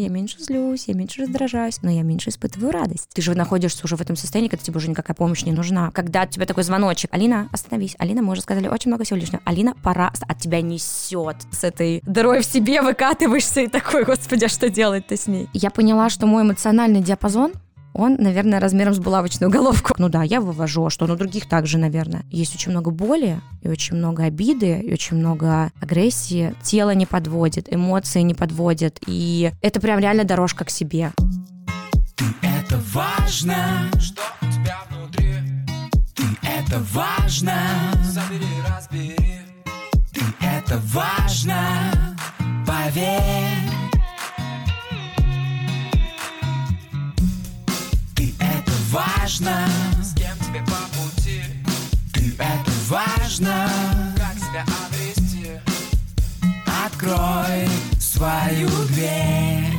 Я меньше злюсь, я меньше раздражаюсь, но я меньше испытываю радость. Ты же находишься уже в этом состоянии, когда тебе уже никакая помощь не нужна. Когда тебе такой звоночек, Алина, остановись. Алина, мы уже сказали очень много всего лишнего. Алина, пора. От тебя несет с этой дырой в себе, выкатываешься и такой, господи, а что делать-то с ней? Я поняла, что мой эмоциональный диапазон он, наверное, размером с булавочную головку. Ну да, я вывожу, а что? Ну, других также, наверное. Есть очень много боли, и очень много обиды, и очень много агрессии. Тело не подводит, эмоции не подводят, и это прям реально дорожка к себе. Ты это важно, что у тебя внутри. Ты это важно, забери, разбери. Ты это важно, поверь. Важно, с кем тебе по пути. Ты это важно, как себя обрести. Открой свою дверь.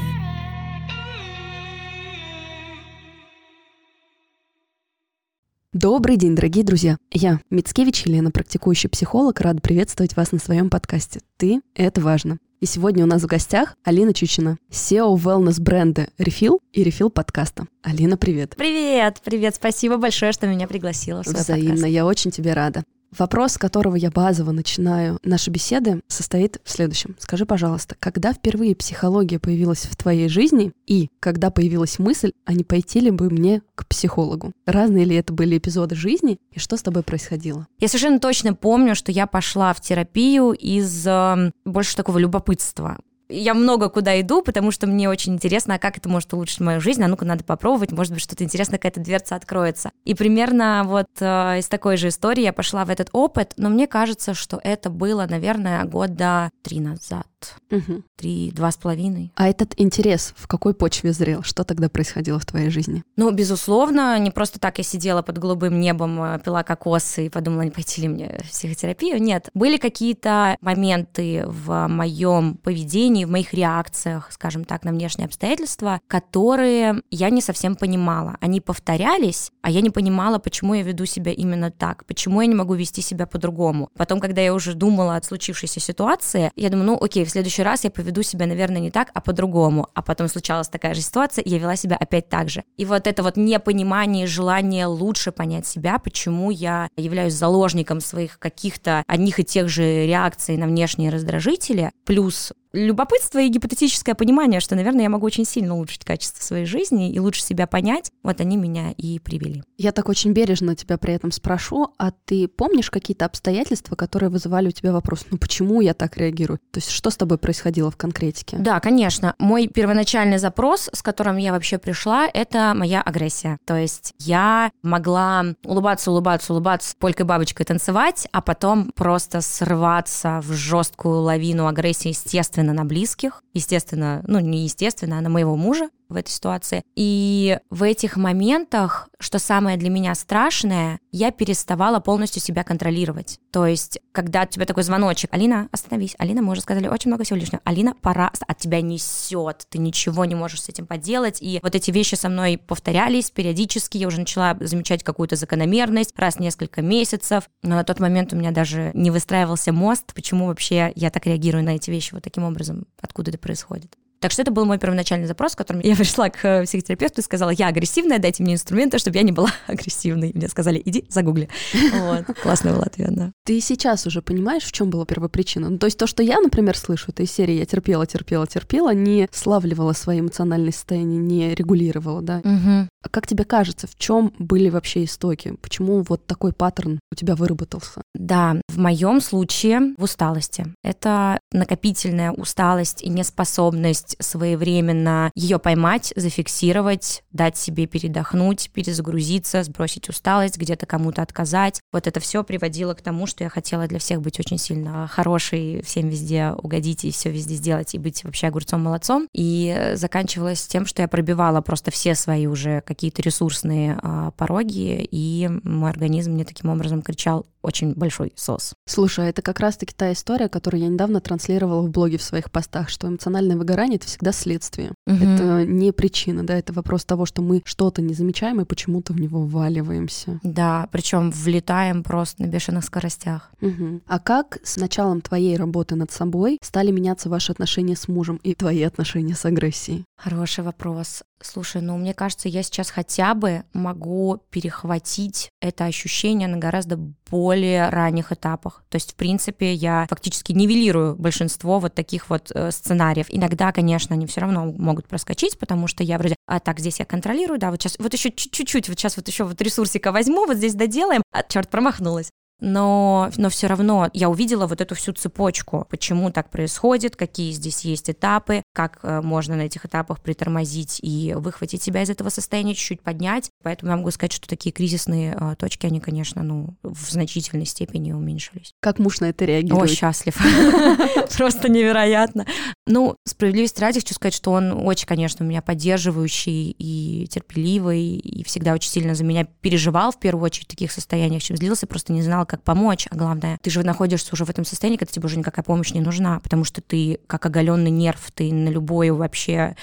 Добрый день, дорогие друзья! Я, Мицкевич Елена, практикующий психолог, рада приветствовать вас на своем подкасте «Ты – это важно». И сегодня у нас в гостях Алина Чучина, SEO wellness бренда Refill и Refill подкаста. Алина, привет. Привет, привет, спасибо большое, что меня пригласила в свой Взаимно, подкаст. я очень тебе рада. Вопрос, с которого я базово начинаю наши беседы, состоит в следующем. Скажи, пожалуйста, когда впервые психология появилась в твоей жизни и когда появилась мысль, а не пойти ли бы мне к психологу? Разные ли это были эпизоды жизни и что с тобой происходило? Я совершенно точно помню, что я пошла в терапию из э, больше такого любопытства я много куда иду, потому что мне очень интересно, а как это может улучшить мою жизнь, а ну-ка надо попробовать, может быть, что-то интересное, какая-то дверца откроется. И примерно вот э, из такой же истории я пошла в этот опыт, но мне кажется, что это было, наверное, года три назад. Угу. Три, два с половиной. А этот интерес в какой почве зрел? Что тогда происходило в твоей жизни? Ну, безусловно, не просто так я сидела под голубым небом, э, пила кокосы и подумала, не пойти ли мне в психотерапию. Нет, были какие-то моменты в моем поведении, в моих реакциях, скажем так, на внешние обстоятельства, которые я не совсем понимала. Они повторялись, а я не понимала, почему я веду себя именно так, почему я не могу вести себя по-другому. Потом, когда я уже думала о случившейся ситуации, я думаю, ну окей, в следующий раз я поведу себя, наверное, не так, а по-другому. А потом случалась такая же ситуация, я вела себя опять так же. И вот это вот непонимание, желание лучше понять себя, почему я являюсь заложником своих каких-то одних и тех же реакций на внешние раздражители, плюс любопытство и гипотетическое понимание, что, наверное, я могу очень сильно улучшить качество своей жизни и лучше себя понять, вот они меня и привели. Я так очень бережно тебя при этом спрошу, а ты помнишь какие-то обстоятельства, которые вызывали у тебя вопрос, ну почему я так реагирую? То есть что с тобой происходило в конкретике? Да, конечно. Мой первоначальный запрос, с которым я вообще пришла, это моя агрессия. То есть я могла улыбаться, улыбаться, улыбаться, полькой-бабочкой танцевать, а потом просто срываться в жесткую лавину агрессии, естественно, естественно, на близких, естественно, ну, не естественно, а на моего мужа в этой ситуации. И в этих моментах, что самое для меня страшное, я переставала полностью себя контролировать. То есть, когда у тебя такой звоночек, Алина, остановись, Алина, мы уже сказали очень много всего лишнего, Алина, пора, от тебя несет, ты ничего не можешь с этим поделать, и вот эти вещи со мной повторялись периодически, я уже начала замечать какую-то закономерность раз в несколько месяцев, но на тот момент у меня даже не выстраивался мост, почему вообще я так реагирую на эти вещи вот таким образом, откуда это происходит. Так что это был мой первоначальный запрос, с которым я пришла к э, психотерапевту и сказала, я агрессивная, дайте мне инструменты, чтобы я не была агрессивной. Мне сказали, иди загугли. Вот. Классный был ответ, да. Ты сейчас уже понимаешь, в чем была первопричина? Ну, то есть то, что я, например, слышу, это из серии «я терпела, терпела, терпела», не славливала свои эмоциональные состояния, не регулировала, да? Угу. Как тебе кажется, в чем были вообще истоки? Почему вот такой паттерн у тебя выработался? Да, в моем случае в усталости. Это накопительная усталость и неспособность своевременно ее поймать, зафиксировать, дать себе передохнуть, перезагрузиться, сбросить усталость, где-то кому-то отказать. Вот это все приводило к тому, что я хотела для всех быть очень сильно хорошей, всем везде угодить и все везде сделать, и быть вообще огурцом-молодцом. И заканчивалось тем, что я пробивала просто все свои уже какие-то ресурсные а, пороги, и мой организм мне таким образом кричал очень большой сос. Слушай, а это как раз-таки та история, которую я недавно транслировала в блоге в своих постах, что эмоциональное выгорание — это всегда следствие. Мгм. Это не причина, да, это вопрос того, что мы что-то не замечаем и почему-то в него вваливаемся. Да, причем влетаем просто на бешеных скоростях. Мгм. А как с началом твоей работы над собой стали меняться ваши отношения с мужем и твои отношения с агрессией? Хороший вопрос. Слушай, ну мне кажется, я сейчас хотя бы могу перехватить это ощущение на гораздо более ранних этапах. То есть, в принципе, я фактически нивелирую большинство вот таких вот э, сценариев. Иногда, конечно, они все равно могут проскочить, потому что я вроде, а так здесь я контролирую, да, вот сейчас, вот еще чуть-чуть, вот сейчас вот еще вот ресурсика возьму, вот здесь доделаем, а черт промахнулась. Но, но все равно я увидела вот эту всю цепочку, почему так происходит, какие здесь есть этапы, как э, можно на этих этапах притормозить и выхватить себя из этого состояния, чуть-чуть поднять. Поэтому я могу сказать, что такие кризисные э, точки, они, конечно, ну, в значительной степени уменьшились. Как муж на это О, реагирует? счастлив. Просто невероятно. Ну, справедливости ради хочу сказать, что он очень, конечно, меня поддерживающий и терпеливый, и всегда очень сильно за меня переживал в первую очередь в таких состояниях, чем злился, просто не знал, как помочь. А главное, ты же находишься уже в этом состоянии, когда тебе уже никакая помощь не нужна, потому что ты как оголенный нерв, ты на любой вообще...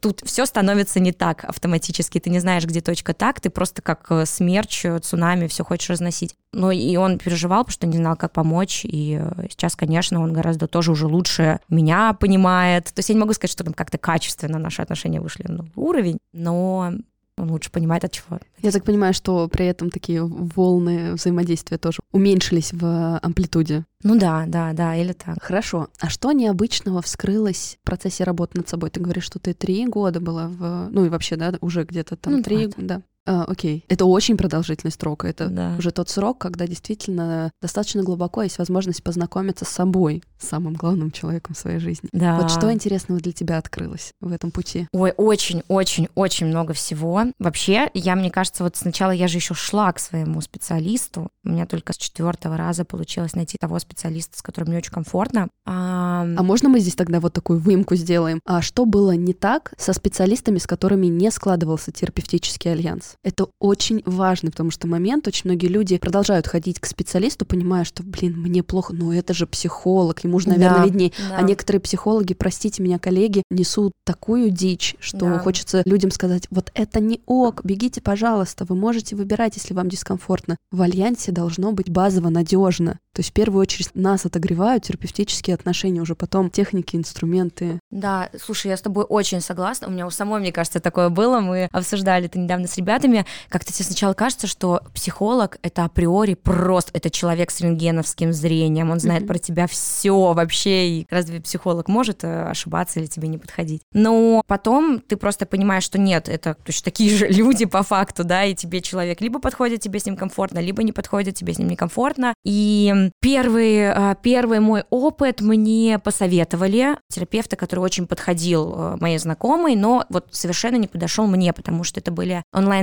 Тут все становится не так автоматически, ты не знаешь, где точка так, ты просто как э, смерч, э, цунами, все хочешь разносить. Ну и он переживал, потому что не знал, как помочь, и э, сейчас, конечно, он гораздо тоже уже лучше меня понимает. То есть я не могу сказать, что там как-то качественно наши отношения вышли на уровень, но лучше понимает, от чего. Я так понимаю, что при этом такие волны взаимодействия тоже уменьшились в амплитуде. Ну да, да, да, или так. Хорошо. А что необычного вскрылось в процессе работы над собой? Ты говоришь, что ты три года была в... Ну и вообще, да, уже где-то там Ну, три... да. Да. А, окей. Это очень продолжительный срок. Это Да. уже тот срок, когда действительно достаточно глубоко есть возможность познакомиться с собой, с самым главным человеком в своей жизни. Да. Вот что интересного для тебя открылось в этом пути? Ой, очень-очень-очень много всего. Вообще, я, мне кажется, вот сначала я же еще шла к своему специалисту. У меня только с четвертого раза получилось найти того специалиста, с которым мне очень комфортно. А, А можно мы здесь тогда вот такую выемку сделаем? А что было не так со специалистами, с которыми не складывался терапевтический альянс? Это очень важный, потому что момент, очень многие люди продолжают ходить к специалисту, понимая, что, блин, мне плохо, но это же психолог, ему же, наверное, Да, виднее. да. А некоторые психологи, простите меня, коллеги, несут такую дичь, что Да. хочется людям сказать, вот это не ок, бегите, пожалуйста, вы можете выбирать, если вам дискомфортно. В альянсе должно быть базово надежно. То есть в первую очередь нас отогревают терапевтические отношения, уже потом техники, инструменты. Да, слушай, я с тобой очень согласна. У меня у самой, мне кажется, такое было. Мы обсуждали это недавно с ребятами. Как-то тебе сначала кажется, что психолог — это априори просто это человек с рентгеновским зрением. Он знает Мгм. про тебя все вообще. И разве психолог может э, ошибаться или тебе не подходить? Но потом ты просто понимаешь, что нет, это точно такие же люди по факту, да, и тебе человек либо подходит, тебе с ним комфортно, либо не подходит, тебе с ним некомфортно. И первый, э, первый мой опыт мне посоветовали терапевта, который очень подходил э, моей знакомой, но вот совершенно не подошел мне, потому что это были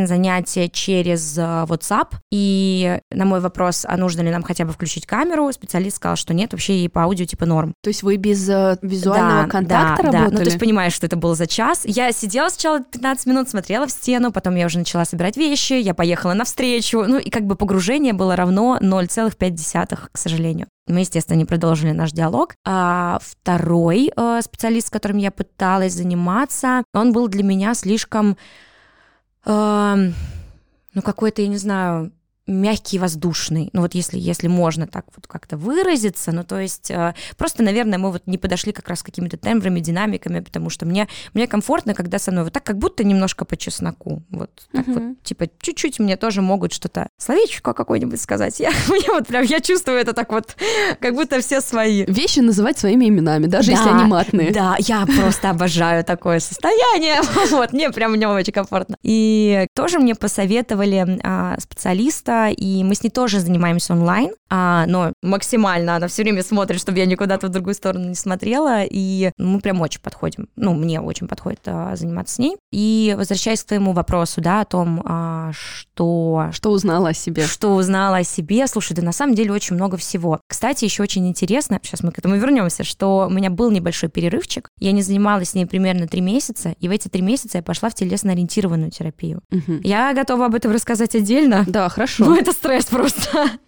онлайн-занятия через э, WhatsApp, и на мой вопрос, а нужно ли нам хотя бы включить камеру, специалист сказал, что нет, вообще и по аудио типа норм. То есть вы без э, визуального Да, контакта да, да. работали? Ну, то есть понимаешь, что это было за час. Я сидела сначала 15 минут, смотрела в стену, потом я уже начала собирать вещи, я поехала навстречу. Ну, и как бы погружение было равно 0,5, к сожалению. Мы, естественно, не продолжили наш диалог. А второй э, специалист, с которым я пыталась заниматься, он был для меня слишком, ну, какой-то, я не знаю, мягкий и воздушный. Ну вот если, если можно так вот как-то выразиться, ну то есть э, просто, наверное, мы вот не подошли как раз какими-то тембрами, динамиками, потому что мне, мне комфортно, когда со мной вот так, как будто немножко по чесноку. Вот так Мгм. вот, типа, чуть-чуть мне тоже могут что-то, словечко какое-нибудь сказать. Я, мне вот прям, я чувствую это так вот, как будто все свои. Вещи называть своими именами, даже если Да, они матные. Да, я просто обожаю такое состояние. Вот, мне прям в нем очень комфортно. И тоже мне посоветовали а, и мы с ней тоже занимаемся онлайн, а, но максимально она все время смотрит, чтобы я никуда-то в другую сторону не смотрела, и мы прям очень подходим. Ну, мне очень подходит а, заниматься с ней. И возвращаясь к твоему вопросу, да, о том, а, что Что узнала о себе? что узнала о себе. Слушай, да на самом деле очень много всего. Кстати, еще очень интересно, сейчас мы к этому вернемся, что у меня был небольшой перерывчик. Я не занималась с ней примерно три месяца, и в эти три месяца я пошла в телесно-ориентированную терапию. Мгм. Я готова об этом рассказать отдельно. Да, хорошо. Хорошо. Ну, это стресс просто.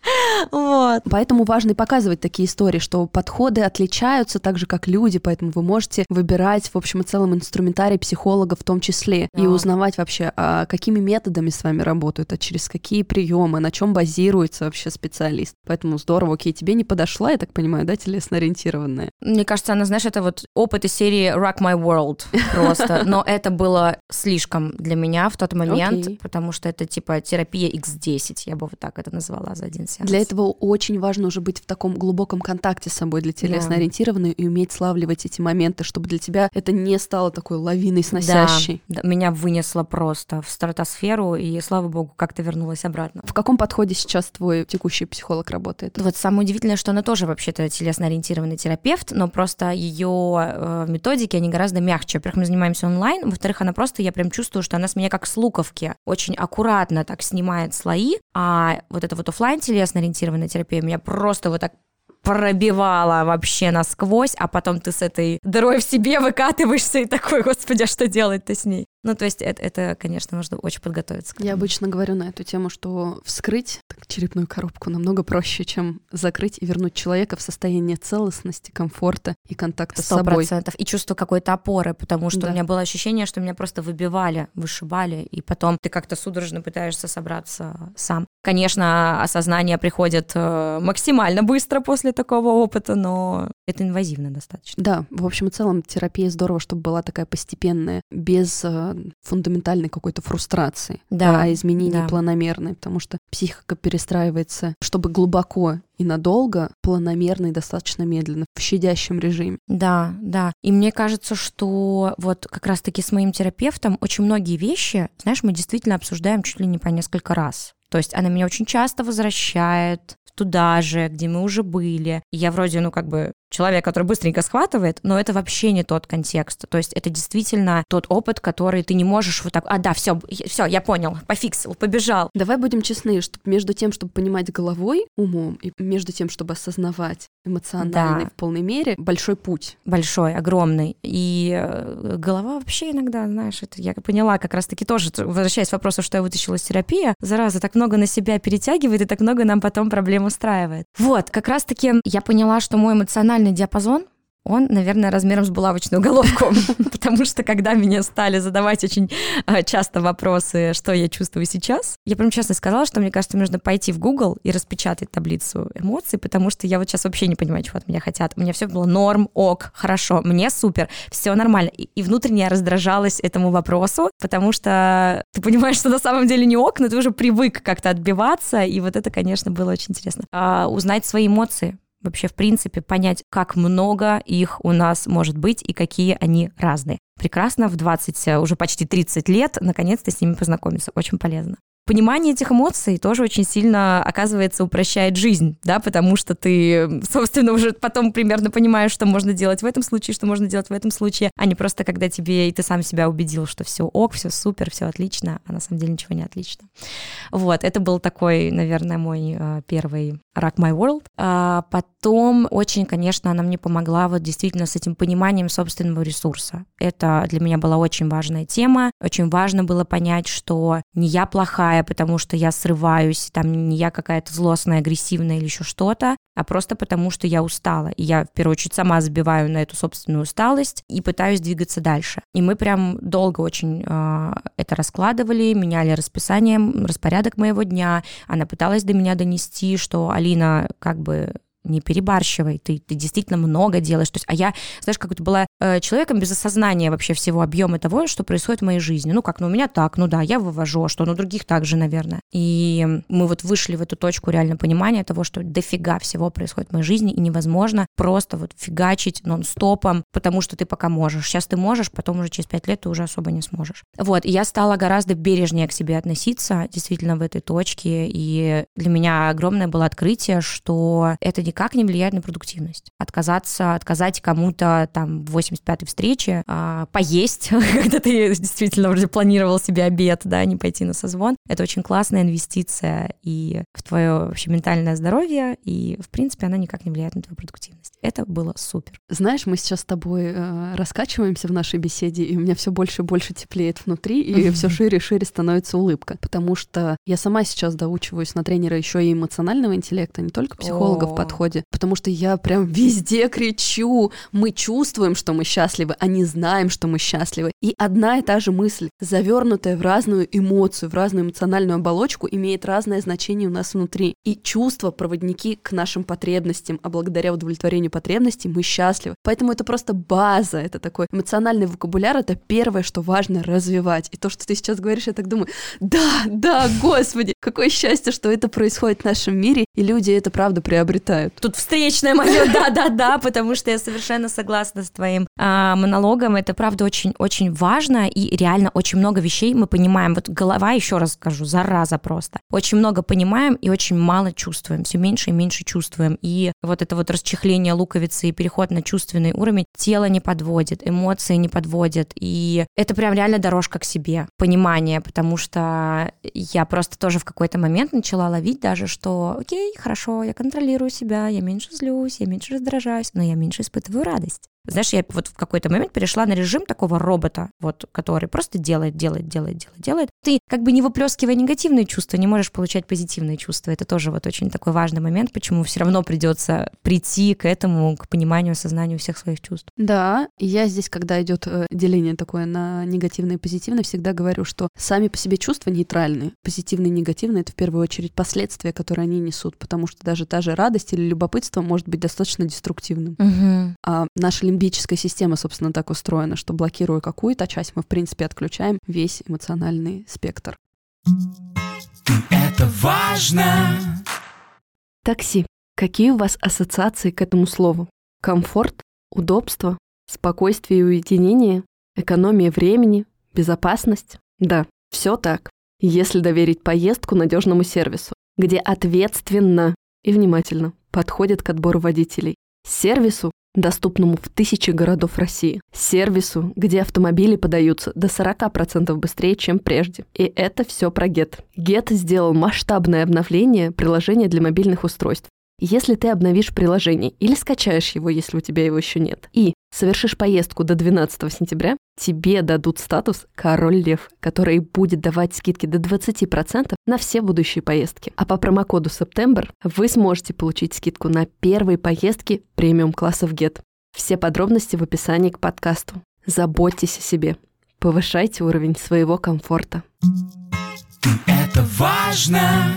Вот. Поэтому важно и показывать такие истории, что подходы отличаются так же, как люди, поэтому вы можете выбирать, в общем и целом, инструментарий психолога в том числе и Да. узнавать вообще, а какими методами с вами работают, а через какие приемы, на чем базируется вообще специалист. Поэтому здорово, окей, тебе не подошла, я так понимаю, да, телесно-ориентированная? Мне кажется, она, знаешь, это вот опыт из серии Rock My World просто. Но это было слишком для меня в тот момент, Окей. потому что это типа терапия X10, я бы вот так это назвала за один сеанс. Для этого очень важно уже быть в таком глубоком контакте с собой для телесно-ориентированной и уметь славливать эти моменты, чтобы для тебя это не стало такой лавиной сносящей. Да, да, меня вынесло просто в стратосферу, и, слава богу, как-то вернулась обратно. В каком подходе сейчас твой текущий психолог работает? Вот самое удивительное, что она тоже вообще-то телесно-ориентированный терапевт, но просто ее э, методики, они гораздо мягче. Во-первых, мы занимаемся онлайн, во-вторых, она просто, я прям чувствую, что она с меня как с луковки, очень аккуратно так снимает слои, а вот эта вот оффлайн телесно-ориентированная терапия меня просто вот так пробивала вообще насквозь, а потом ты с этой дырой в себе выкатываешься и такой, господи, а что делать-то с ней? Ну, то есть это, это, конечно, нужно очень подготовиться к Я обычно говорю на эту тему, что вскрыть так, черепную коробку намного проще, чем закрыть и вернуть человека в состояние целостности, комфорта и контакта с Сто собой. процентов. И чувство какой-то опоры, потому что Да. у меня было ощущение, что меня просто выбивали, вышибали, и потом ты как-то судорожно пытаешься собраться сам. Конечно, осознание приходит э, максимально быстро после такого опыта, но это инвазивно достаточно. Да, в общем и целом терапия здорово, чтобы была такая постепенная, без э, фундаментальной какой-то фрустрации, Да, а изменений да. планомерной, потому что психика перестраивается, чтобы глубоко и надолго, планомерно и достаточно медленно, в щадящем режиме. Да, да. И мне кажется, что вот как раз-таки с моим терапевтом очень многие вещи, знаешь, мы действительно обсуждаем чуть ли не по несколько раз. То есть она меня очень часто возвращает туда же, где мы уже были. И я вроде, ну, как бы человек, который быстренько схватывает, но это вообще не тот контекст. То есть это действительно тот опыт, который ты не можешь вот так, а, да, все, все, я понял, пофиксил, побежал. Давай будем честны, что между тем, чтобы понимать головой, умом, и между тем, чтобы осознавать эмоционально Да. в полной мере, большой путь. большой, огромный. И э, голова вообще иногда, знаешь, это я поняла как раз-таки тоже, возвращаясь к вопросу, что я вытащила из терапии, зараза, так много на себя перетягивает и так много нам потом проблем устраивает. Вот, как раз-таки я поняла, что мой эмоциональный диапазон, он, наверное, размером с булавочную головку, потому что когда мне стали задавать очень э, часто вопросы, что я чувствую сейчас, я прям честно сказала, что мне кажется, нужно пойти в Google и распечатать таблицу эмоций, потому что я вот сейчас вообще не понимаю, чего от меня хотят. У меня все было норм, ок, хорошо, мне супер, все нормально. И, и внутренне я раздражалась этому вопросу, потому что ты понимаешь, что на самом деле не ок, но ты уже привык как-то отбиваться, и вот это, конечно, было очень интересно. А, узнать свои эмоции, вообще, в принципе, понять, как много их у нас может быть и какие они разные. Прекрасно в 20, э, уже почти 30 лет, наконец-то с ними познакомиться. Очень полезно. Понимание этих эмоций тоже очень сильно, оказывается, упрощает жизнь, да, потому что ты, собственно, уже потом примерно понимаешь, что можно делать в этом случае, что можно делать в этом случае, а не просто когда тебе, и ты сам себя убедил, что все ок, все супер, все отлично, а на самом деле ничего не отлично. Вот, это был такой, наверное, мой э, первый Rock My World. А потом очень, конечно, она мне помогла вот действительно с этим пониманием собственного ресурса. Это для меня была очень важная тема. Очень важно было понять, что не я плохая, потому что я срываюсь, там не я какая-то злостная, агрессивная или еще что-то, а просто потому, что я устала. И я, в первую очередь, сама забиваю на эту собственную усталость и пытаюсь двигаться дальше. И мы прям долго очень э, это раскладывали, меняли расписание, распорядок моего дня. Она пыталась до меня донести, что Алина как бы не перебарщивай, ты, ты действительно много делаешь. То есть, а я, знаешь, как это была э, человеком без осознания вообще всего объема того, что происходит в моей жизни. Ну как, ну у меня так, ну да, я вывожу, а что, ну других так же, наверное. И мы вот вышли в эту точку реально понимания того, что дофига всего происходит в моей жизни, и невозможно просто вот фигачить нон-стопом, потому что ты пока можешь. Сейчас ты можешь, потом уже через пять лет ты уже особо не сможешь. Вот, и я стала гораздо бережнее к себе относиться действительно в этой точке, и для меня огромное было открытие, что это никак не влияет на продуктивность. Отказаться, отказать кому-то там в 85-й встрече, а, поесть, когда ты действительно вроде планировал себе обед, да, не пойти на созвон, это очень классная инвестиция и в твое вообще ментальное здоровье, и, в принципе, она никак не влияет на твою продуктивность. Это было супер. Знаешь, мы сейчас с тобой э, раскачиваемся в нашей беседе, и у меня все больше и больше теплеет внутри, и все шире и шире становится улыбка. Потому что я сама сейчас доучиваюсь на тренера еще и эмоционального интеллекта, не только психолога в подходе. Потому что я прям везде кричу. Мы чувствуем, что мы счастливы, а не знаем, что мы счастливы. И одна и та же мысль, завернутая в разную эмоцию, в разную эмоциональную оболочку, имеет разное значение у нас внутри. И чувства проводники к нашим потребностям, а благодаря удовлетворению потребностей мы счастливы. Поэтому это просто база, это такой эмоциональный вокабуляр, это первое, что важно развивать. И то, что ты сейчас говоришь, я так думаю, да, да, господи, какое счастье, что это происходит в нашем мире, и люди это правда приобретают. Тут встречное мое да-да-да, потому что я совершенно согласна с твоим а, монологом. Это правда очень-очень важно, и реально очень много вещей мы понимаем. Вот голова, еще раз скажу, зараза просто. Очень много понимаем и очень мало чувствуем, все меньше и меньше чувствуем. И вот это вот расчехление луковицы и переход на чувственный уровень, тело не подводит, эмоции не подводят, и это прям реально дорожка к себе, понимание, потому что я просто тоже в какой-то момент начала ловить даже, что окей, хорошо, я контролирую себя, я меньше злюсь, я меньше раздражаюсь, но я меньше испытываю радость. Знаешь, я вот в какой-то момент перешла на режим такого робота, вот, который просто делает, делает, делает, делает, делает. Ты как бы не выплескивая негативные чувства, не можешь получать позитивные чувства. Это тоже вот очень такой важный момент, почему все равно придется прийти к этому, к пониманию, осознанию всех своих чувств. Да, я здесь, когда идет э, деление такое на негативное и позитивное, всегда говорю, что сами по себе чувства нейтральные. Позитивные и негативные — это в первую очередь последствия, которые они несут, потому что даже та же радость или любопытство может быть достаточно деструктивным. Угу. А наша лимбическая система, собственно, так устроена, что блокируя какую-то часть, мы, в принципе, отключаем весь эмоциональный спектр. Это важно. Такси. Какие у вас ассоциации к этому слову? Комфорт, удобство, спокойствие и уединение, экономия времени, безопасность? Да, все так. Если доверить поездку надежному сервису, где ответственно и внимательно подходят к отбору водителей. Сервису, доступному в тысячи городов России. Сервису, где автомобили подаются до 40% быстрее, чем прежде. И это все про Get. Get сделал масштабное обновление приложения для мобильных устройств. Если ты обновишь приложение или скачаешь его, если у тебя его еще нет, и совершишь поездку до 12 сентября, тебе дадут статус «Король Лев», который будет давать скидки до 20% на все будущие поездки. А по промокоду «Септембр» вы сможете получить скидку на первые поездки премиум-класса в Get. Все подробности в описании к подкасту. Заботьтесь о себе. Повышайте уровень своего комфорта. Это важно.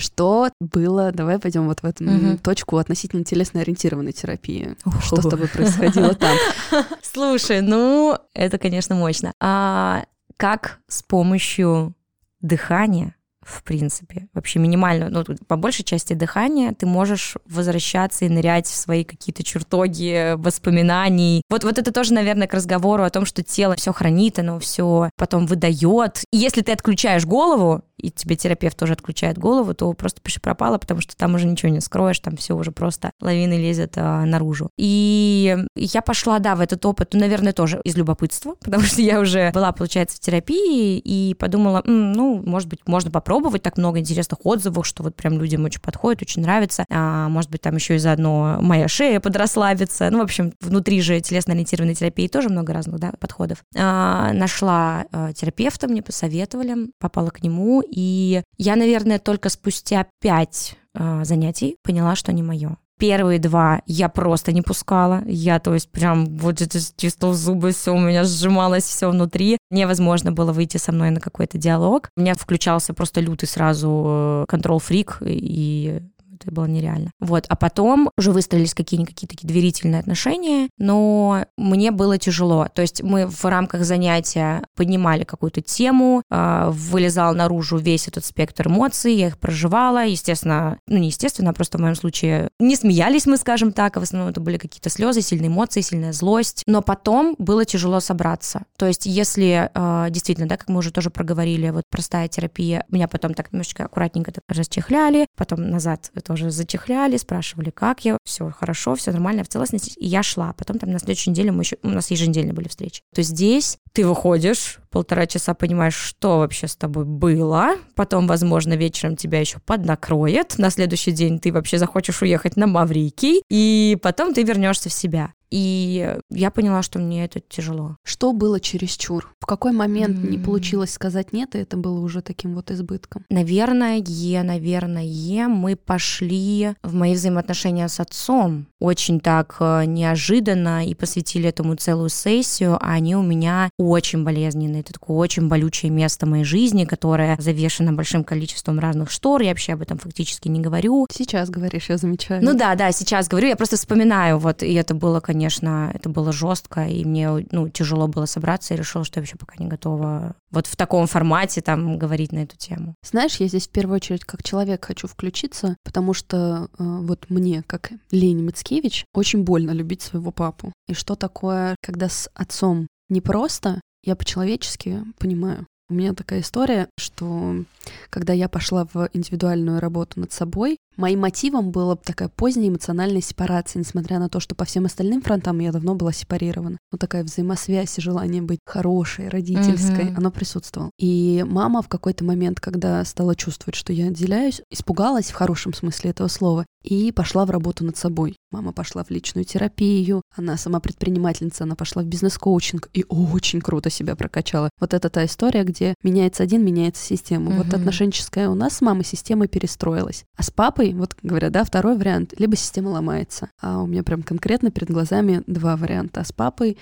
Что было, давай пойдем вот в эту Мгм. точку относительно телесно-ориентированной терапии. Что с тобой происходило там? Слушай, ну, это, конечно, мощно. А как с помощью дыхания, в принципе, вообще минимально, ну, по большей части дыхания, ты можешь возвращаться и нырять в свои какие-то чертоги воспоминаний. Вот, вот это тоже, наверное, к разговору о том, что тело все хранит, оно все потом выдает. И если ты отключаешь голову, и тебе терапевт тоже отключает голову, то просто пиши пропало, потому что там уже ничего не скроешь, там все уже просто лавины лезет а, наружу. И я пошла, да, в этот опыт, ну, наверное, тоже из любопытства, потому что я уже была, получается, в терапии и подумала, «М, ну, может быть, можно попробовать, так много интересных отзывов, что вот прям людям очень подходит, очень нравится. А, может быть, там еще и заодно моя шея подрасслабится. Ну, в общем, внутри же телесно-ориентированной терапии тоже много разных да, подходов. А, нашла а, терапевта, мне посоветовали, попала к нему, и я, наверное, только спустя пять а, занятий поняла, что не мое. Первые два я просто не пускала. Я, то есть, прям вот чисто зубы, все у меня сжималось все внутри. Невозможно было выйти со мной на какой-то диалог. У меня включался просто лютый сразу контрол-фрик, и это было нереально. Вот, а потом уже выстроились какие-никакие такие доверительные отношения, но мне было тяжело. То есть мы в рамках занятия поднимали какую-то тему, э, вылезал наружу весь этот спектр эмоций, я их проживала, естественно, ну не естественно, а просто в моем случае не смеялись мы, скажем так, а в основном это были какие-то слезы, сильные эмоции, сильная злость, но потом было тяжело собраться. То есть если э, действительно, да, как мы уже тоже проговорили, вот простая терапия, меня потом так немножечко аккуратненько так расчехляли, потом назад это тоже затихляли, спрашивали, как я, все хорошо, все нормально, в целостности, и я шла. Потом там на следующей неделе мы еще, у нас еженедельно были встречи. То здесь ты выходишь, полтора часа понимаешь, что вообще с тобой было, потом, возможно, вечером тебя еще поднакроет, на следующий день ты вообще захочешь уехать на Маврикий, и потом ты вернешься в себя. И я поняла, что мне это тяжело. Что было чересчур? В какой момент mm. не получилось сказать нет, и это было уже таким вот избытком? Наверное, наверное, мы пошли в мои взаимоотношения с отцом очень так э, неожиданно и посвятили этому целую сессию, а они у меня очень болезненные. Это такое очень болючее место моей жизни, которое завешено большим количеством разных штор. Я вообще об этом фактически не говорю. Сейчас говоришь, я замечаю. Ну да, да, сейчас говорю. Я просто вспоминаю, вот, и это было, конечно, конечно, это было жестко, и мне ну, тяжело было собраться, и решила, что я вообще пока не готова вот в таком формате там говорить на эту тему. Знаешь, я здесь в первую очередь как человек хочу включиться, потому что э, вот мне, как Лене Мицкевич, очень больно любить своего папу. И что такое, когда с отцом непросто, я по-человечески понимаю. У меня такая история, что когда я пошла в индивидуальную работу над собой, Моим мотивом была такая поздняя эмоциональная сепарация, несмотря на то, что по всем остальным фронтам я давно была сепарирована. Но такая взаимосвязь и желание быть хорошей, родительской, mm-hmm. оно присутствовало. И мама в какой-то момент, когда стала чувствовать, что я отделяюсь, испугалась в хорошем смысле этого слова и пошла в работу над собой. Мама пошла в личную терапию, она сама предпринимательница, она пошла в бизнес-коучинг и очень круто себя прокачала. Вот это та история, где меняется один, меняется система. Mm-hmm. Вот отношенческая у нас с мамой система перестроилась. А с папой вот говорят, да, второй вариант, либо система ломается. А у меня прям конкретно перед глазами два варианта. С папой...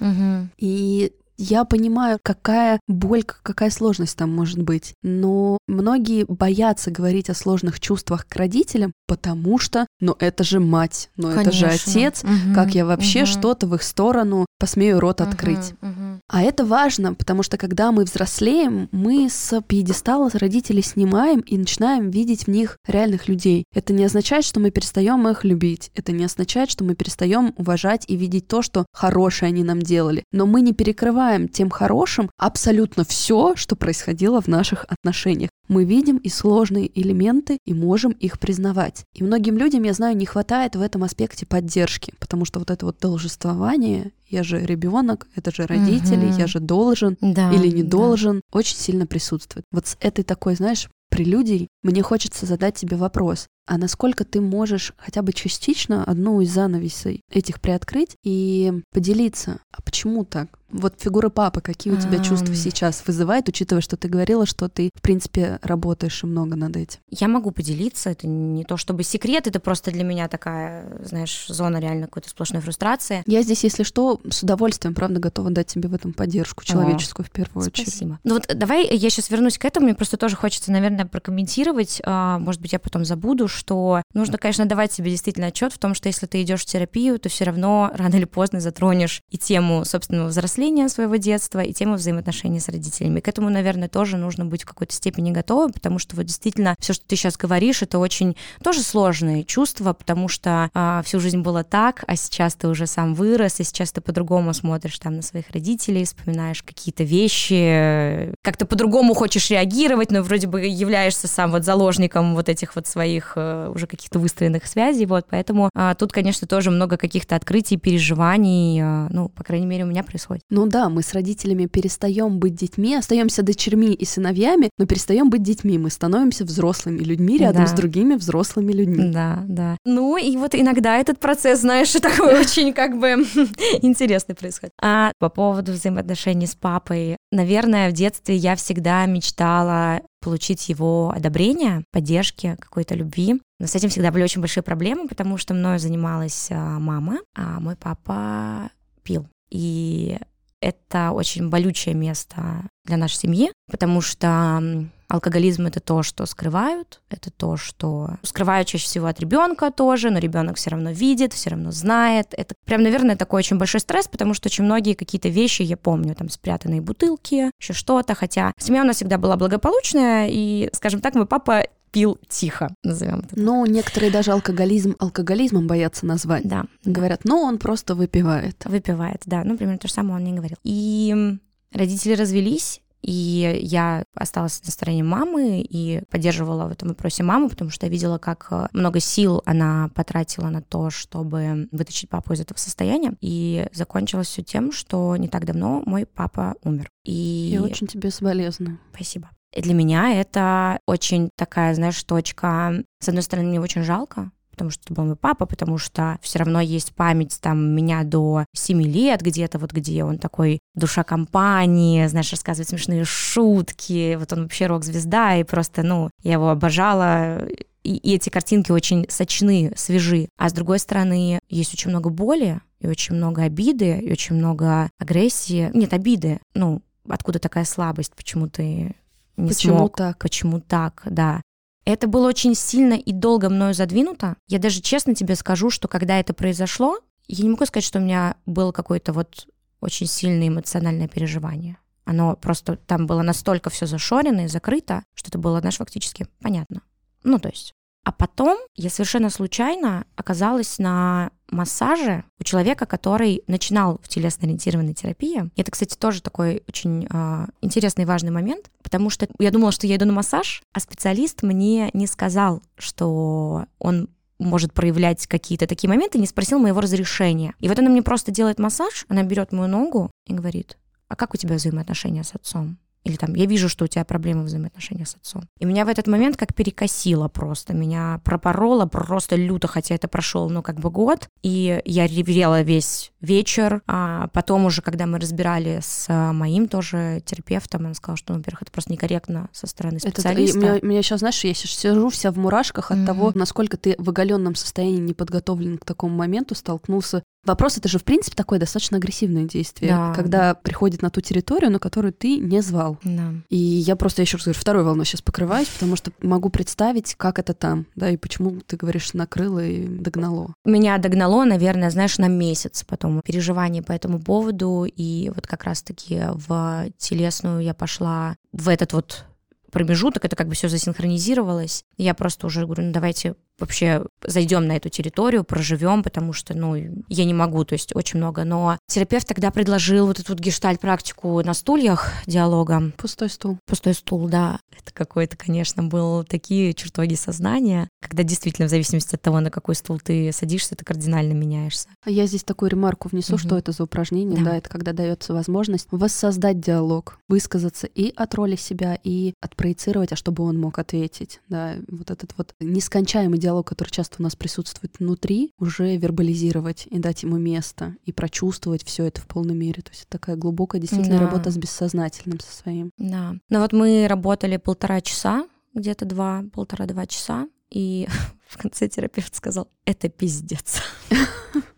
Угу. И я понимаю, какая боль, какая сложность там может быть, но многие боятся говорить о сложных чувствах к родителям, потому что, ну это же мать, ну Конечно. это же отец, угу, как я вообще угу. что-то в их сторону посмею рот угу, открыть. Угу. А это важно, потому что когда мы взрослеем, мы с пьедестала родителей снимаем и начинаем видеть в них реальных людей. Это не означает, что мы перестаем их любить, это не означает, что мы перестаем уважать и видеть то, что хорошее они нам делали. Но мы не перекрываем тем хорошим абсолютно все, что происходило в наших отношениях. Мы видим и сложные элементы и можем их признавать. И многим людям, я знаю, не хватает в этом аспекте поддержки, потому что вот это вот должествование, я же ребенок, это же родители, угу. я же должен да, или не должен, да. очень сильно присутствует. Вот с этой такой, знаешь, прелюдией мне хочется задать тебе вопрос а насколько ты можешь хотя бы частично одну из занавесей этих приоткрыть и поделиться, а почему так? Вот фигура папы, какие у тебя чувства сейчас вызывает, учитывая, что ты говорила, что ты, в принципе, работаешь много над этим? Я могу поделиться, это не то чтобы секрет, это просто для меня такая, знаешь, зона реально какой-то сплошной фрустрации. Я здесь, если что, с удовольствием, правда, готова дать тебе в этом поддержку, человеческую О, в первую очередь. Спасибо. Ну вот давай я сейчас вернусь к этому, мне просто тоже хочется, наверное, прокомментировать, а, может быть, я потом забуду, что нужно, конечно, давать себе действительно отчет в том, что если ты идешь в терапию, то все равно рано или поздно затронешь и тему собственного взросления своего детства, и тему взаимоотношений с родителями. К этому, наверное, тоже нужно быть в какой-то степени готовым, потому что вот действительно все, что ты сейчас говоришь, это очень тоже сложные чувства, потому что а, всю жизнь было так, а сейчас ты уже сам вырос, и сейчас ты по-другому смотришь там на своих родителей, вспоминаешь какие-то вещи, как-то по-другому хочешь реагировать, но вроде бы являешься сам вот заложником вот этих вот своих э, уже каких-то выстроенных связей, вот, поэтому а, тут, конечно, тоже много каких-то открытий, переживаний, а, ну, по крайней мере, у меня происходит. Ну да, мы с родителями перестаем быть детьми, остаемся дочерьми и сыновьями, но перестаем быть детьми, мы становимся взрослыми людьми рядом да. с другими взрослыми людьми. Да, да. Ну и вот иногда этот процесс, знаешь, такой очень как бы интересный происходит. А по поводу взаимоотношений с папой, наверное, в детстве я всегда мечтала получить его одобрение, поддержки, какой-то любви. Но с этим всегда были очень большие проблемы, потому что мною занималась а, мама, а мой папа пил. И это очень болючее место для нашей семьи, потому что алкоголизм это то, что скрывают, это то, что скрывают чаще всего от ребенка тоже, но ребенок все равно видит, все равно знает. Это прям, наверное, такой очень большой стресс, потому что очень многие какие-то вещи я помню, там спрятанные бутылки, еще что-то, хотя семья у нас всегда была благополучная, и, скажем так, мой папа пил тихо, назовем это. Ну, некоторые даже алкоголизм алкоголизмом боятся назвать. Да. Говорят, ну, он просто выпивает. Выпивает, да. Ну, примерно то же самое он мне говорил. И родители развелись, И я осталась на стороне мамы и поддерживала в этом вопросе маму, потому что я видела, как э, много сил она потратила на то, чтобы вытащить папу из этого состояния. И закончилось все тем, что не так давно мой папа умер. И... Я очень тебе соболезную. Спасибо. И для меня это очень такая, знаешь, точка. С одной стороны, мне очень жалко, потому что был мой папа, потому что все равно есть память там меня до 7 лет где-то, вот где он такой душа компании, знаешь, рассказывает смешные шутки, вот он вообще рок-звезда, и просто, ну, я его обожала, и, и эти картинки очень сочны, свежи. А с другой стороны, есть очень много боли, и очень много обиды, и очень много агрессии. Нет, обиды. Ну, откуда такая слабость, почему ты не Почему смог, так? почему так, да. Это было очень сильно и долго мною задвинуто. Я даже честно тебе скажу, что когда это произошло, я не могу сказать, что у меня было какое-то вот очень сильное эмоциональное переживание. Оно просто там было настолько все зашорено и закрыто, что это было, знаешь, фактически понятно. Ну, то есть. А потом я совершенно случайно оказалась на массаже у человека, который начинал в телесно-ориентированной терапии. Это, кстати, тоже такой очень э, интересный и важный момент, потому что я думала, что я иду на массаж, а специалист мне не сказал, что он может проявлять какие-то такие моменты, не спросил моего разрешения. И вот она мне просто делает массаж, она берет мою ногу и говорит, а как у тебя взаимоотношения с отцом? Или там, я вижу, что у тебя проблемы в взаимоотношениях с отцом. И меня в этот момент как перекосило просто. Меня пропороло просто люто, хотя это прошел, ну, как бы год. И я ревела весь вечер. А потом уже, когда мы разбирали с а, моим тоже терапевтом, он сказал, что, ну, во-первых, это просто некорректно со стороны Это, специалиста. и меня, меня сейчас, знаешь, я сейчас сижу вся в мурашках от Мгм. того, насколько ты в оголенном состоянии, не подготовлен к такому моменту, столкнулся. Вопрос это же, в принципе, такое достаточно агрессивное действие, Да. когда приходит на ту территорию, на которую ты не звал. Да. И я просто еще раз говорю, второй волной сейчас покрываюсь, потому что могу представить, как это там, да, и почему ты говоришь, накрыло и догнало. Меня догнало, наверное, знаешь, на месяц потом переживаний по этому поводу. И вот как раз-таки в телесную я пошла в этот вот промежуток, это как бы все засинхронизировалось. Я просто уже говорю, ну давайте вообще зайдем на эту территорию, проживем, потому что, ну, я не могу, то есть очень много. Но терапевт тогда предложил вот эту вот гештальт-практику на стульях диалога. Пустой стул. Пустой стул, да. Это какой-то, конечно, был такие чертоги сознания, когда действительно в зависимости от того, на какой стул ты садишься, ты кардинально меняешься. А я здесь такую ремарку внесу, Мгм. что это за упражнение, Да. да. это когда дается возможность воссоздать диалог, высказаться и от роли себя, и отпроецировать, а чтобы он мог ответить, да, вот этот вот нескончаемый диалог, который часто у нас присутствует внутри, уже вербализировать и дать ему место, и прочувствовать все это в полной мере, то есть такая глубокая действительно Да. работа с бессознательным со своим. Да. Но вот мы работали полтора часа, где-то два, полтора-два часа, и в конце терапевт сказал, это пиздец.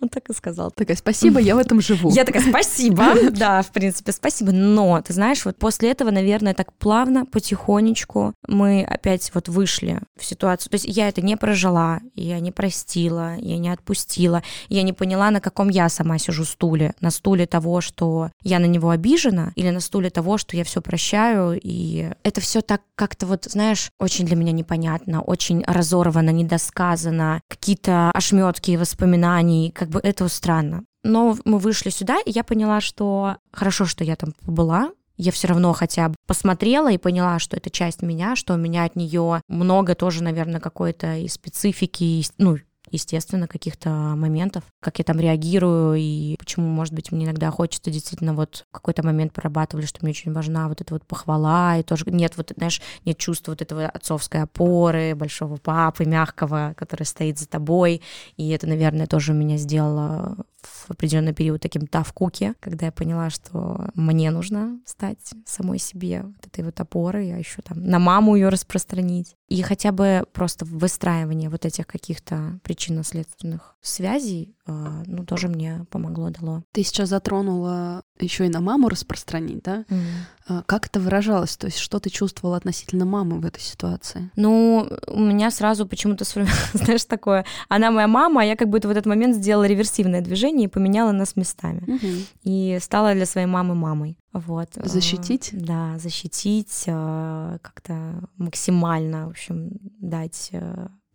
Он так и сказал. Такая, спасибо, я в этом живу. Я такая, спасибо. Да, в принципе, спасибо. Но, ты знаешь, вот после этого, наверное, так плавно, потихонечку мы опять вот вышли в ситуацию. То есть я это не прожила, я не простила, я не отпустила, я не поняла, на каком я сама сижу стуле. На стуле того, что я на него обижена, или на стуле того, что я все прощаю. И это все так как-то вот, знаешь, очень для меня непонятно, очень разорвано, недосказано, какие-то ошметки воспоминаний, как бы это странно. Но мы вышли сюда, и я поняла, что хорошо, что я там побыла. Я все равно хотя бы посмотрела и поняла, что это часть меня, что у меня от нее много тоже, наверное, какой-то и специфики, и, ну, естественно, каких-то моментов, как я там реагирую, и почему, может быть, мне иногда хочется действительно вот какой-то момент прорабатывали, что мне очень важна вот эта вот похвала, и тоже нет вот, знаешь, нет чувства вот этого отцовской опоры, большого папы, мягкого, который стоит за тобой, и это, наверное, тоже меня сделало в определенный период таким тавкуки, когда я поняла, что мне нужно стать самой себе вот этой вот опорой, а еще там на маму ее распространить. И хотя бы просто выстраивание вот этих каких-то причинно-следственных связей, ну, тоже мне помогло, дало. Ты сейчас затронула еще и на маму распространить, да? А Как это выражалось? То есть что ты чувствовала относительно мамы в этой ситуации? Ну, у меня сразу почему-то, знаешь, такое, она моя мама, а я как будто в этот момент сделала реверсивное движение и поменяла нас местами. И стала для своей мамы мамой. Вот. э, Защитить? Да, защитить, как-то максимально, в общем, дать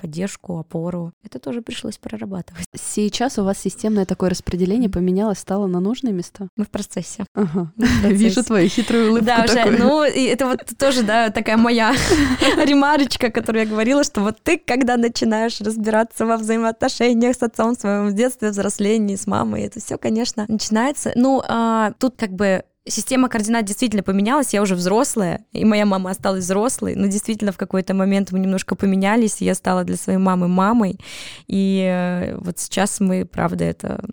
поддержку, опору. Это тоже пришлось прорабатывать. Сейчас у вас системное такое распределение поменялось, стало на нужные места? Мы в процессе. Ага. Мы в процессе. Вижу твою хитрую улыбку Да, уже, ну, и это вот тоже, да, такая моя ремарочка, которую я говорила, что вот ты, когда начинаешь разбираться во взаимоотношениях с отцом в детстве, взрослении, с мамой, это все, конечно, начинается. Ну, а, тут как бы Система координат действительно поменялась, я уже взрослая, и моя мама осталась взрослой, но действительно в какой-то момент мы немножко поменялись, и я стала для своей мамы мамой, и э, вот сейчас мы, правда, это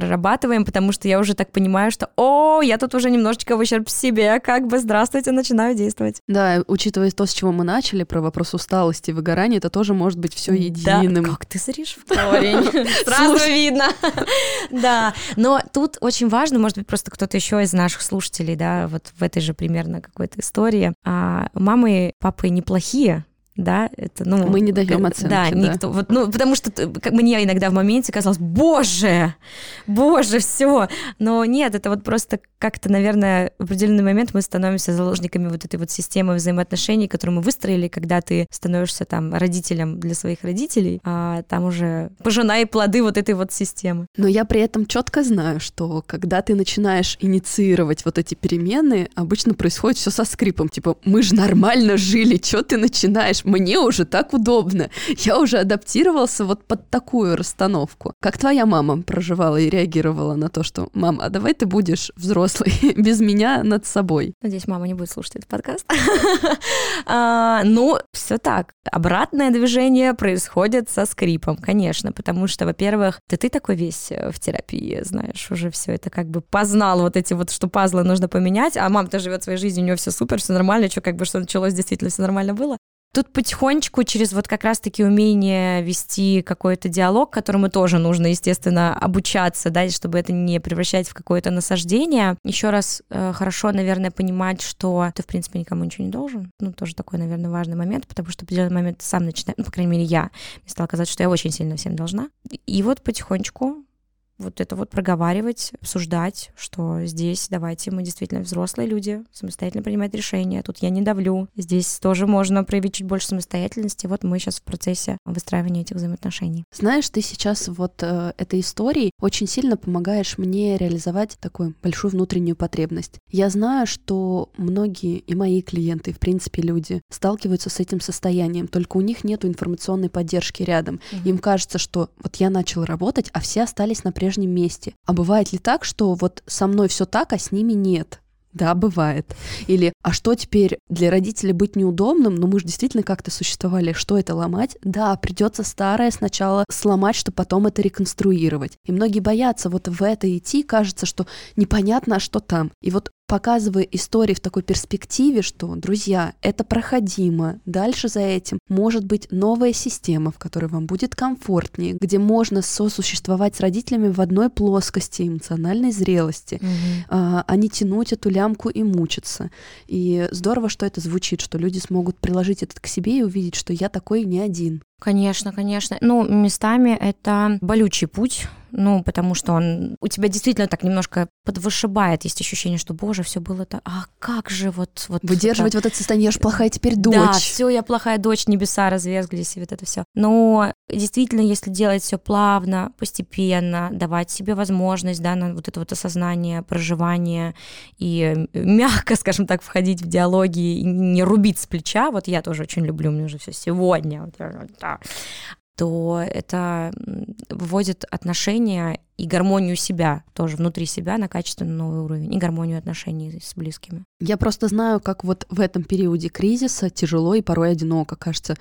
прорабатываем, потому что я уже так понимаю, что, о, я тут уже немножечко в ущерб себе, как бы, здравствуйте, начинаю действовать. Да, учитывая то, с чего мы начали, про вопрос усталости, выгорания, это тоже может быть все единым. Да, как ты зришь в корень. Сразу видно. Да, но тут очень важно, может быть, просто кто-то еще из наших слушателей, да, вот в этой же примерно какой-то истории. А мамы и папы неплохие, да, это, ну... Мы не даем оценки, да. да. никто, вот, ну, потому что т- как мне иногда в моменте казалось, боже, боже, все, но нет, это вот просто как-то, наверное, в определенный момент мы становимся заложниками вот этой вот системы взаимоотношений, которую мы выстроили, когда ты становишься там родителем для своих родителей, а там уже пожинай плоды вот этой вот системы. Но я при этом четко знаю, что когда ты начинаешь инициировать вот эти перемены, обычно происходит все со скрипом. Типа, мы же нормально жили, что ты начинаешь? Мне уже так удобно. Я уже адаптировался вот под такую расстановку. Как твоя мама проживала и реагировала на то, что «Мам, а давай ты будешь взрослой без меня над собой?» Надеюсь, мама не будет слушать этот подкаст. А, Ну, все так. Обратное движение происходит со скрипом, конечно, потому что, во-первых, да ты такой весь э, в терапии, знаешь, уже все это как бы познал вот эти вот, что пазлы нужно поменять, а мама-то живет своей жизнью, у нее все супер, все нормально, что как бы что началось, действительно все нормально было. Тут потихонечку через вот как раз-таки умение вести какой-то диалог, которому тоже нужно, естественно, обучаться, да, чтобы это не превращать в какое-то насаждение. Еще раз э, хорошо, наверное, понимать, что ты, в принципе, никому ничего не должен. Ну, тоже такой, наверное, важный момент, потому что в определенный момент сам начинаешь, ну, по крайней мере, я, мне стало казаться, что я очень сильно всем должна. И вот потихонечку вот это вот проговаривать, обсуждать, что здесь давайте мы действительно взрослые люди, самостоятельно принимать решения, тут я не давлю, здесь тоже можно проявить чуть больше самостоятельности, вот мы сейчас в процессе выстраивания этих взаимоотношений. Знаешь, ты сейчас вот э, этой историей очень сильно помогаешь мне реализовать такую большую внутреннюю потребность. Я знаю, что многие и мои клиенты, и в принципе люди, сталкиваются с этим состоянием, только у них нет информационной поддержки рядом. Им кажется, что вот я начал работать, а все остались на прежнем месте. А бывает ли так, что вот со мной все так, а с ними нет? Да, бывает. Или, а что теперь для родителей быть неудобным? Но мы же действительно как-то существовали. Что это ломать? Да, придется старое сначала сломать, чтобы потом это реконструировать. И многие боятся вот в это идти, кажется, что непонятно, а что там. И вот показывая истории в такой перспективе, что, друзья, это проходимо, дальше за этим может быть новая система, в которой вам будет комфортнее, где можно сосуществовать с родителями в одной плоскости эмоциональной зрелости, а, а не тянуть эту лямку и мучиться. И здорово, что это звучит, что люди смогут приложить это к себе и увидеть, что я такой не один. Конечно, конечно. Ну, местами это болючий путь, ну, потому что он у тебя действительно так немножко подвышибает, есть ощущение, что, боже, все было так, а как же вот... вот Выдерживать это- вот это состояние, я же плохая теперь дочь. Да, все, я плохая дочь, небеса разверзлись, и вот это все. Но действительно, если делать все плавно, постепенно, давать себе возможность, да, на вот это вот осознание, проживание и мягко, скажем так, входить в диалоги и не рубить с плеча, вот я тоже очень люблю, мне уже все сегодня, вот так, то это выводит отношения и гармонию себя тоже внутри себя на качественно новый уровень и гармонию отношений с близкими. Я просто знаю, как вот в этом периоде кризиса тяжело и порой одиноко. Кажется,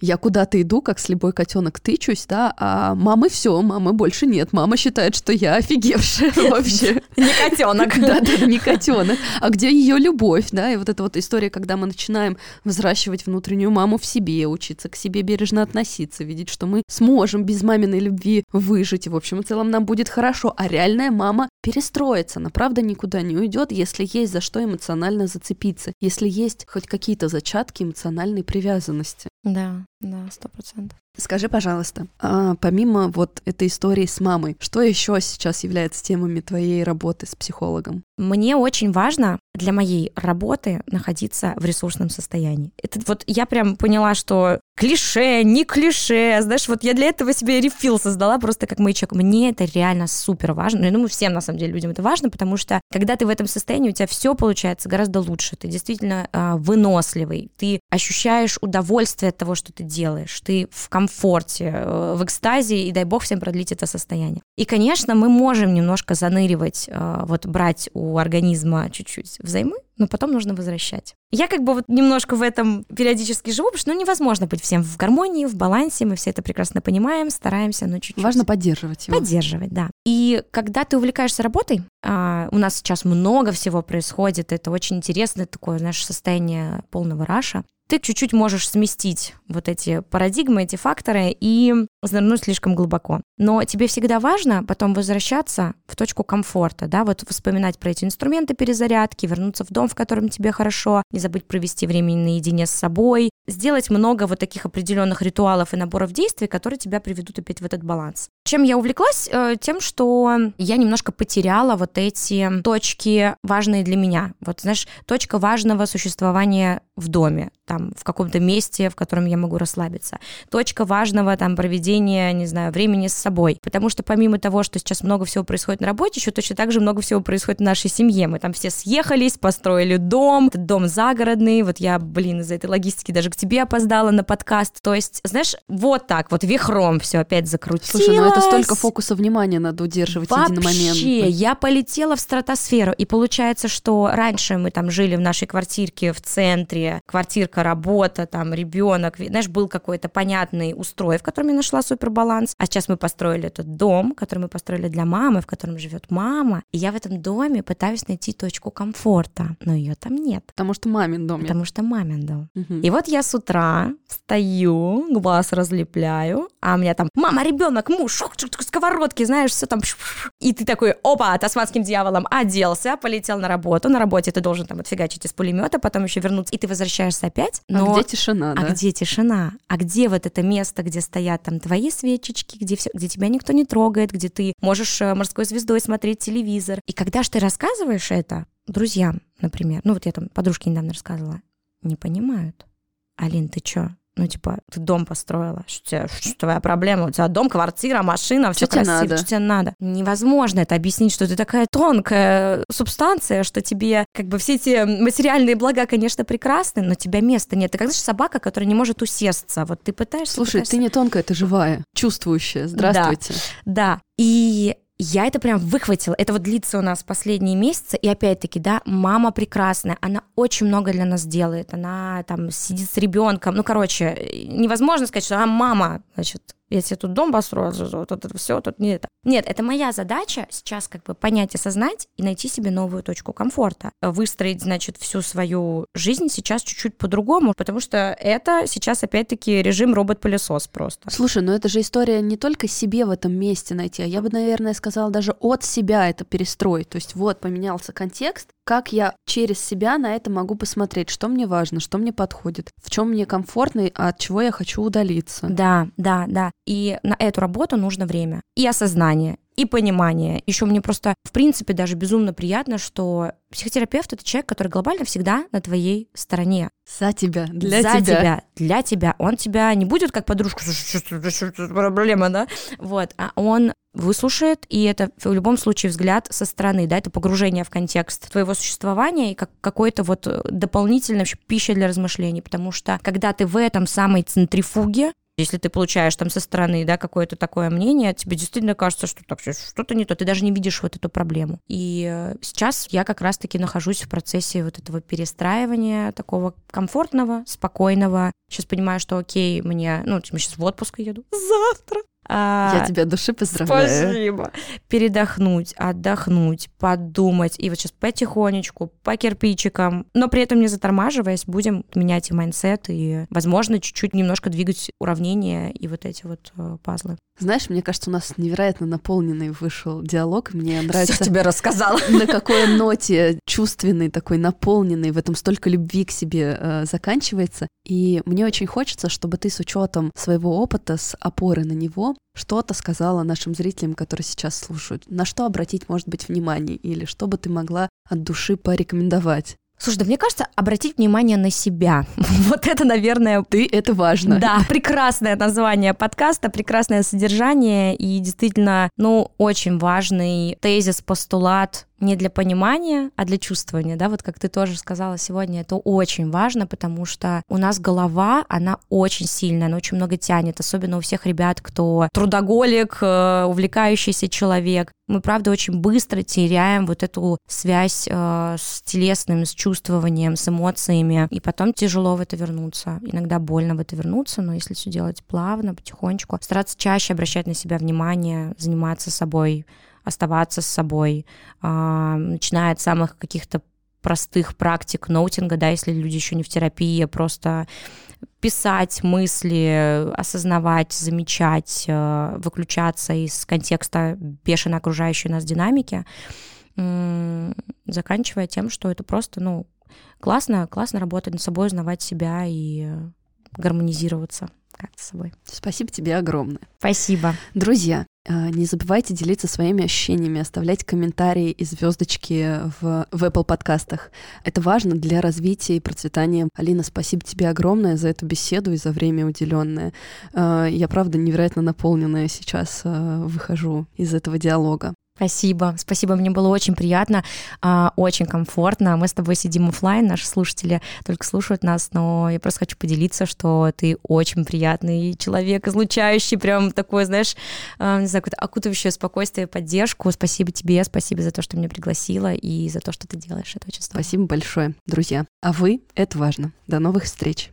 я куда-то иду, как слепой котенок тычусь, да, а мамы все, мамы больше нет. Мама считает, что я офигевшая вообще. Не котенок. Да, да, не котенок. А где ее любовь, да? И вот эта вот история, когда мы начинаем взращивать внутреннюю маму в себе, учиться к себе бережно относиться, видеть, что мы сможем без маминой любви выжить, и в общем и целом нам будет хорошо. А реальная мама перестроится, она правда никуда не уйдет, если есть за что эмоционально зацепиться, если есть хоть какие-то зачатки эмоциональной привязанности. Да. Да, сто процентов. Скажи, пожалуйста, а помимо вот этой истории с мамой, что еще сейчас является темами твоей работы с психологом? Мне очень важно для моей работы находиться в ресурсном состоянии. Это вот я прям поняла, что клише, не клише, знаешь, вот я для этого себе рефил создала просто как маячок. Мне это реально супер важно. Ну, я думаю, всем на самом деле людям это важно, потому что когда ты в этом состоянии, у тебя все получается гораздо лучше. Ты действительно э, выносливый, ты ощущаешь удовольствие от того, что ты делаешь, ты в комфорте, э, в экстазе, и дай бог всем продлить это состояние. И, конечно, мы можем немножко заныривать, э, вот брать у организма чуть-чуть взаймы, но потом нужно возвращать. Я как бы вот немножко в этом периодически живу, потому что ну, невозможно быть всем в гармонии, в балансе, мы все это прекрасно понимаем, стараемся, но чуть-чуть. Важно поддерживать его. Поддерживать, да. И когда ты увлекаешься работой, а, у нас сейчас много всего происходит, это очень интересное такое наше состояние полного раша, ты чуть-чуть можешь сместить вот эти парадигмы, эти факторы и занырнуть слишком глубоко. Но тебе всегда важно потом возвращаться в точку комфорта, да, вот вспоминать про эти инструменты перезарядки, вернуться в дом, в котором тебе хорошо, не забыть провести время наедине с собой, сделать много вот таких определенных ритуалов и наборов действий, которые тебя приведут опять в этот баланс. Чем я увлеклась? Э, тем, что я немножко потеряла вот эти точки важные для меня. Вот, знаешь, точка важного существования в доме, там, в каком-то месте, в котором я могу расслабиться. Точка важного там проведения, не знаю, времени с собой. Потому что помимо того, что сейчас много всего происходит на работе, еще точно так же много всего происходит в нашей семье. Мы там все съехались, построили дом, этот дом загородный. Вот я, блин, из-за этой логистики даже к тебе опоздала на подкаст. То есть, знаешь, вот так вот вихром все опять закрутилось. Слушай, ну это столько фокуса внимания надо удерживать Вообще, единомоментно. я полетела в стратосферу, и получается, что раньше мы там жили в нашей квартирке в центре, квартирка, работа, там, ребенок, знаешь, был какой-то понятный устрой, в котором я нашла супербаланс. А сейчас мы построили этот дом, который мы построили для мамы, в котором живет мама. И я в этом доме пытаюсь найти точку комфорта, но ее там нет. Потому что мамин дом. Потому что мамин дом. Мгм. И вот я с утра встаю, глаз разлепляю, а у меня там мама, ребенок, муж, сковородки, знаешь, все там. И ты такой, опа, тасманским дьяволом оделся, полетел на работу. На работе ты должен там отфигачить из пулемета, потом еще вернуться, и ты возвращаешься опять. Но... А где тишина, А да? где тишина? А где вот это место, где стоят там твои свечечки, где, все, где тебя никто не трогает, где ты можешь э, морской звездой смотреть телевизор? И когда же ты рассказываешь это друзьям, например, ну вот я там подружке недавно рассказывала, не понимают. Алин, ты чё? Ну, типа, ты дом построила. Что, тебе- что твоя проблема? У тебя дом, квартира, машина, все Что тебе красиво. надо? Что тебе надо? Невозможно это объяснить, что ты такая тонкая субстанция, что тебе как бы все эти материальные блага, конечно, прекрасны, но тебя места нет. Ты как знаешь, собака, которая не может усесться. Вот ты пытаешься... Слушай, пытаешься. ты не тонкая, ты живая, чувствующая. Здравствуйте. Да. И я это прям выхватила. Это вот длится у нас последние месяцы. И опять-таки, да, мама прекрасная. Она очень много для нас делает. Она там сидит с ребенком. Ну, короче, невозможно сказать, что она мама, значит, я себе тут дом построила, вот это все, тут не это. Нет, это моя задача сейчас как бы понять, осознать и найти себе новую точку комфорта. Выстроить, значит, всю свою жизнь сейчас чуть-чуть по-другому, потому что это сейчас опять-таки режим робот-пылесос просто. Слушай, ну это же история не только себе в этом месте найти, а я бы, наверное, сказала даже от себя это перестроить. То есть вот поменялся контекст, как я через себя на это могу посмотреть, что мне важно, что мне подходит, в чем мне комфортно, а от чего я хочу удалиться. Да, да, да. И на эту работу нужно время. И осознание, и понимание. Еще мне просто, в принципе, даже безумно приятно, что психотерапевт это человек, который глобально всегда на твоей стороне. За тебя, для За тебя. для тебя. Он тебя не будет как подружку, «Слушай, что это, что это проблема, да? Вот, а он выслушает, и это в любом случае взгляд со стороны, да, это погружение в контекст твоего существования и как какой-то вот э, дополнительная вообще пища для размышлений, потому что когда ты в этом самой центрифуге, если ты получаешь там со стороны, да, какое-то такое мнение, тебе действительно кажется, что так что-то не то, ты даже не видишь вот эту проблему. И э, сейчас я как раз-таки нахожусь в процессе вот этого перестраивания, такого комфортного, спокойного. Сейчас понимаю, что окей, мне, ну, я сейчас в отпуск еду. Завтра. А, Я тебя от души поздравляю. Спасибо. Передохнуть, отдохнуть, подумать. И вот сейчас потихонечку, по кирпичикам, но при этом не затормаживаясь, будем менять и mindset, и, возможно, чуть-чуть немножко двигать уравнения и вот эти вот э, пазлы. Знаешь, мне кажется, у нас невероятно наполненный вышел диалог. Мне нравится... Все тебе рассказала. На какой ноте чувственный, такой наполненный, в этом столько любви к себе э, заканчивается. И мне очень хочется, чтобы ты с учетом своего опыта, с опоры на него, что-то сказала нашим зрителям, которые сейчас слушают. На что обратить, может быть, внимание? Или что бы ты могла от души порекомендовать? Слушай, да мне кажется, обратить внимание на себя. вот это, наверное... Ты — это важно. Да, прекрасное название подкаста, прекрасное содержание и действительно, ну, очень важный тезис, постулат не для понимания, а для чувствования, да, вот как ты тоже сказала сегодня, это очень важно, потому что у нас голова, она очень сильная, она очень много тянет, особенно у всех ребят, кто трудоголик, э, увлекающийся человек. Мы, правда, очень быстро теряем вот эту связь э, с телесным, с чувствованием, с эмоциями, и потом тяжело в это вернуться. Иногда больно в это вернуться, но если все делать плавно, потихонечку, стараться чаще обращать на себя внимание, заниматься собой, оставаться с собой, а, начиная от самых каких-то простых практик ноутинга, да, если люди еще не в терапии, просто писать мысли, осознавать, замечать, э, выключаться из контекста бешено окружающей нас динамики, заканчивая тем, что это просто, ну, классно, классно работать над собой, узнавать себя и гармонизироваться как-то с собой. Спасибо тебе огромное. Спасибо. Друзья, не забывайте делиться своими ощущениями, оставлять комментарии и звездочки в, в Apple подкастах. Это важно для развития и процветания. Алина, спасибо тебе огромное за эту беседу и за время уделенное. А, я, правда, невероятно наполненная сейчас а, выхожу из этого диалога. Спасибо, спасибо, мне было очень приятно, а, очень комфортно. Мы с тобой сидим офлайн, наши слушатели только слушают нас, но я просто хочу поделиться, что ты очень приятный человек, излучающий прям такое, знаешь, а, не знаю, какое-то окутывающее спокойствие, поддержку. Спасибо тебе, спасибо за то, что меня пригласила и за то, что ты делаешь. Это очень здорово. Спасибо большое, друзья. А вы — это важно. До новых встреч.